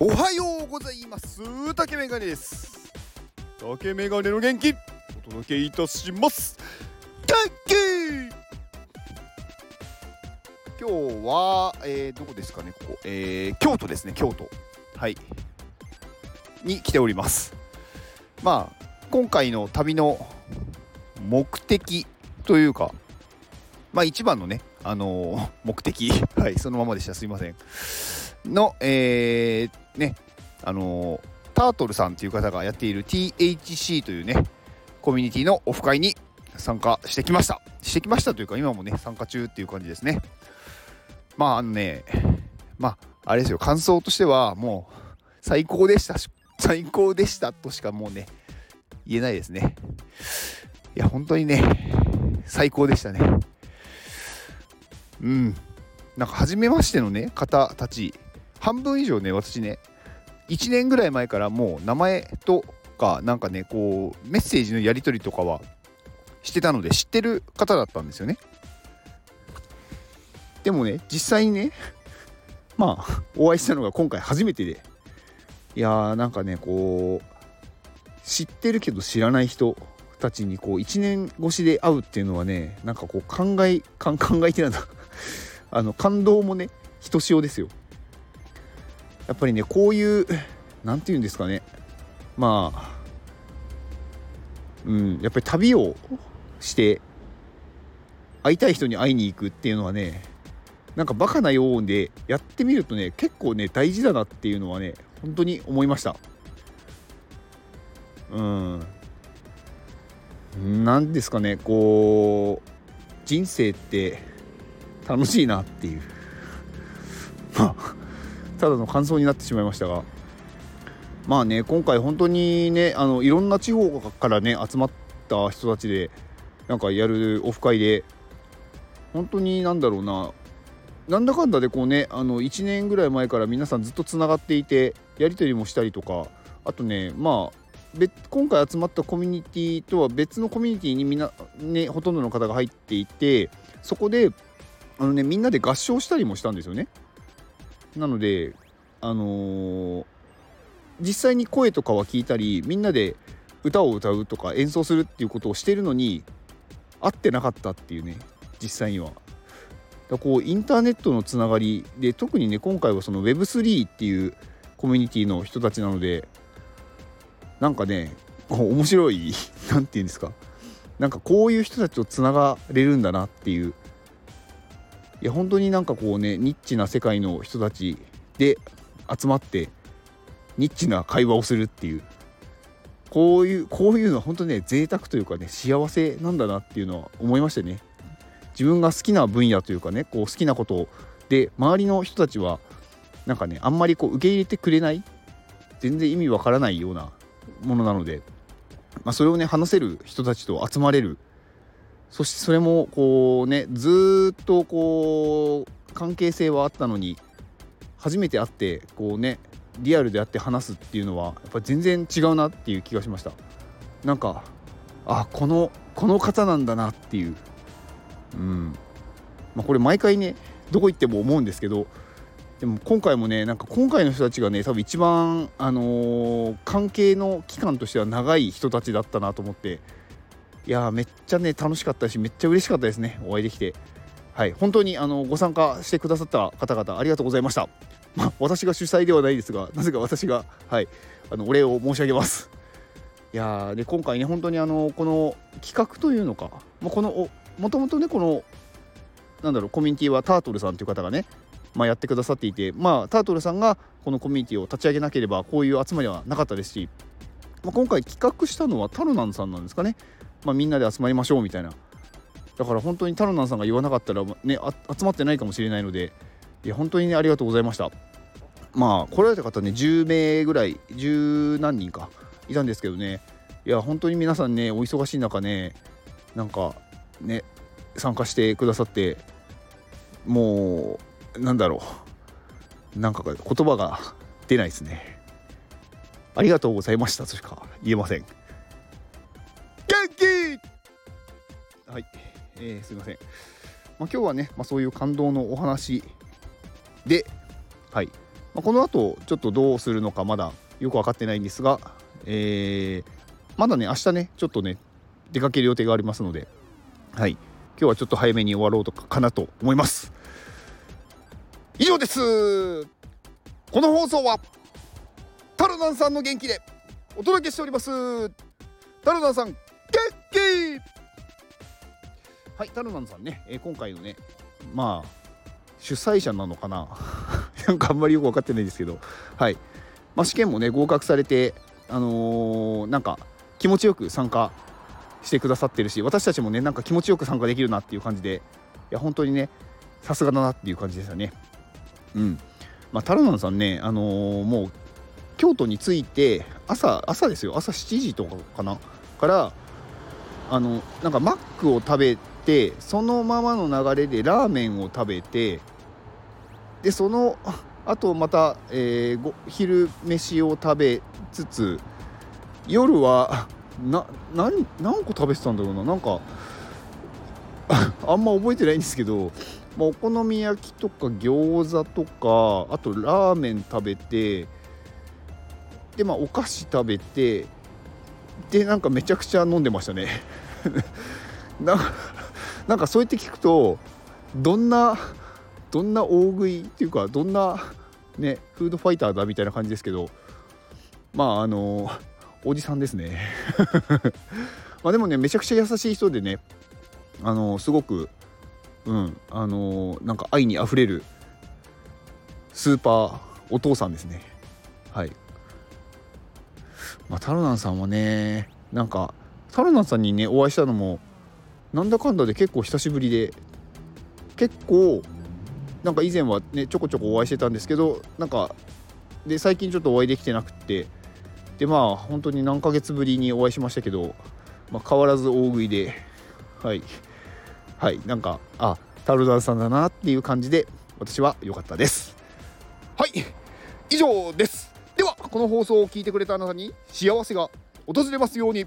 おはようございます。竹メガネです。竹メガネの元気お届けいたします。竹今日は、えー、どこですかねここ、えー、京都ですね京都。はい。に来ております。まあ今回の旅の目的というかまあ一番のねあのー、目的。はいそのままでした。すいません。の、えー、ね、あのー、タートルさんという方がやっている THC というね、コミュニティのオフ会に参加してきました。してきましたというか、今もね、参加中っていう感じですね。まあ、あのね、まあ、あれですよ、感想としては、もう、最高でした最高でしたとしかもうね、言えないですね。いや、本当にね、最高でしたね。うん。なんか、初めましてのね、方たち半分以上ね私ね。1年ぐらい前からもう名前とかなんかねこうメッセージのやり取りとかはしてたので知ってる方だったんですよね。でもね実際にねまあお会いしたのが今回初めてで。いやーなんかねこう知ってるけど知らない人たちにこう1年越しで会うっていうのはねなんかこう考え考えてなんだ。あの感動もねひとしおですよ。やっぱりねこういう何て言うんですかね。まあうんやっぱり旅をして会いたい人に会いに行くっていうのはねなんかバカなようでやってみるとね結構ね大事だなっていうのはね本当に思いました。うん。何ですかねこう人生って楽しいなっていう。まあただの感想になってしまいましたがまあね今回本当にねあのいろんな地方からね集まった人たちでなんかやるオフ会で本当になんだろうななんだかんだでこうねあの1年ぐらい前から皆さんずっとつながっていてやり取りもしたりとかあとねまあ今回集まったコミュニティとは別のコミュニティにみんな、ね、ほとんどの方が入っていてそこであの、ね、みんなで合唱したりもしたんですよね。なのであのー、実際に声とかは聞いたりみんなで歌を歌うとか演奏するっていうことをしてるのに合ってなかったっていうね実際には。だこうインターネットのつながりで特にね今回はその Web3 っていうコミュニティの人たちなのでなんかね面白い何て言うんですかなんかこういう人たちとつながれるんだなっていういや本当になんかこうねニッチな世界の人たちで集まってニッチな会話をするっていう。こういうこういうのは本当ね贅沢というかね幸せなんだなっていうのは思いましたね。自分が好きな分野というかねこう好きなことで周りの人たちはなんかねあんまりこう受け入れてくれない全然意味わからないようなものなので、まあ、それをね話せる人たちと集まれるそしてそれもこうねずっとこう関係性はあったのに初めて会ってこうねリアルで会って話すっていうのはやっぱ全然違うなっていう気がしました。なんかあこのこの方なんだなっていう。うん。まあこれ毎回ねどこ行っても思うんですけどでも今回もねなんか今回の人たちがね多分一番あのー、関係の期間としては長い人たちだったなと思っていやめっちゃね楽しかったしめっちゃ嬉しかったですね。お会いできて。はい本当にあのご参加してくださった方々ありがとうございました。まあ私が主催ではないですがなぜか私がはいあのお礼を申し上げます。いやで今回ね本当にあのこの企画というのか、ま、このもともとねこのなんだろうコミュニティはタートルさんという方がねまあ、やってくださっていて、まあ、タートルさんがこのコミュニティを立ち上げなければこういう集まりはなかったですし、まあ、今回企画したのはタロナンさんなんですかね。まあ、みんなで集まりましょうみたいな。だから本当にタロナンさんが言わなかったらね集まってないかもしれないのでいや本当にねありがとうございました。まあ来られた方ね10名ぐらい10何人かいたんですけどね。いや本当に皆さんねお忙しい中ねなんかね参加してくださってもうなんだろう。なんか言葉が出ないですね。ありがとうございましたとしか言えません。えー、すいません。まあ、今日はね、まあ、そういう感動のお話で、はい。まあ、この後ちょっとどうするのかまだよく分かってないんですが、えー、まだね明日ねちょっとね出かける予定がありますのではい今日はちょっと早めに終わろうとかなと思います以上ですこの放送はタルナンさんの元気でお届けしておりますタルナンさんはいタルナンさんね、え、今回のねまあ主催者なのかな？なんかあんまりよく分かってないですけど。はい、まあ、試験もね合格されてあのー、なんか気持ちよく参加してくださってるし私たちもねなんか気持ちよく参加できるなっていう感じでいや本当にねさすがだなっていう感じでしたね。うん。まあタロナンさんねあのー、もう京都に着いて朝朝ですよ。朝7時とかかな？からあのなんかマックを食べてそのままの流れでラーメンを食べてでそのあとまた、えー、昼飯を食べつつ夜はな何何個食べてたんだろうな。なんかあんま覚えてないんですけど、まあ、お好み焼きとか餃子とかあとラーメン食べてでまあお菓子食べてでなんかめちゃくちゃ飲んでましたね。ななんかそうやって聞くとどんなどんな大食いっていうかどんなねフードファイターだみたいな感じですけどまああのおじさんですね。まあでもねめちゃくちゃ優しい人でねあのすごくうんあのなんか愛にあふれるスーパーお父さんですね。はい。まあタロナンさんはねなんかタロナンさんにねお会いしたのもなんだかんだで結構久しぶりで結構なんか以前はねちょこちょこお会いしてたんですけどなんかで最近ちょっとお会いできてなくてでまあ本当に何ヶ月ぶりにお会いしましたけど、まあ、変わらず大食いではい。はいなんかあタルダンさんだなっていう感じで私は良かったです。はい以上です。ではこの放送を聞いてくれたあなたに幸せが訪れますように。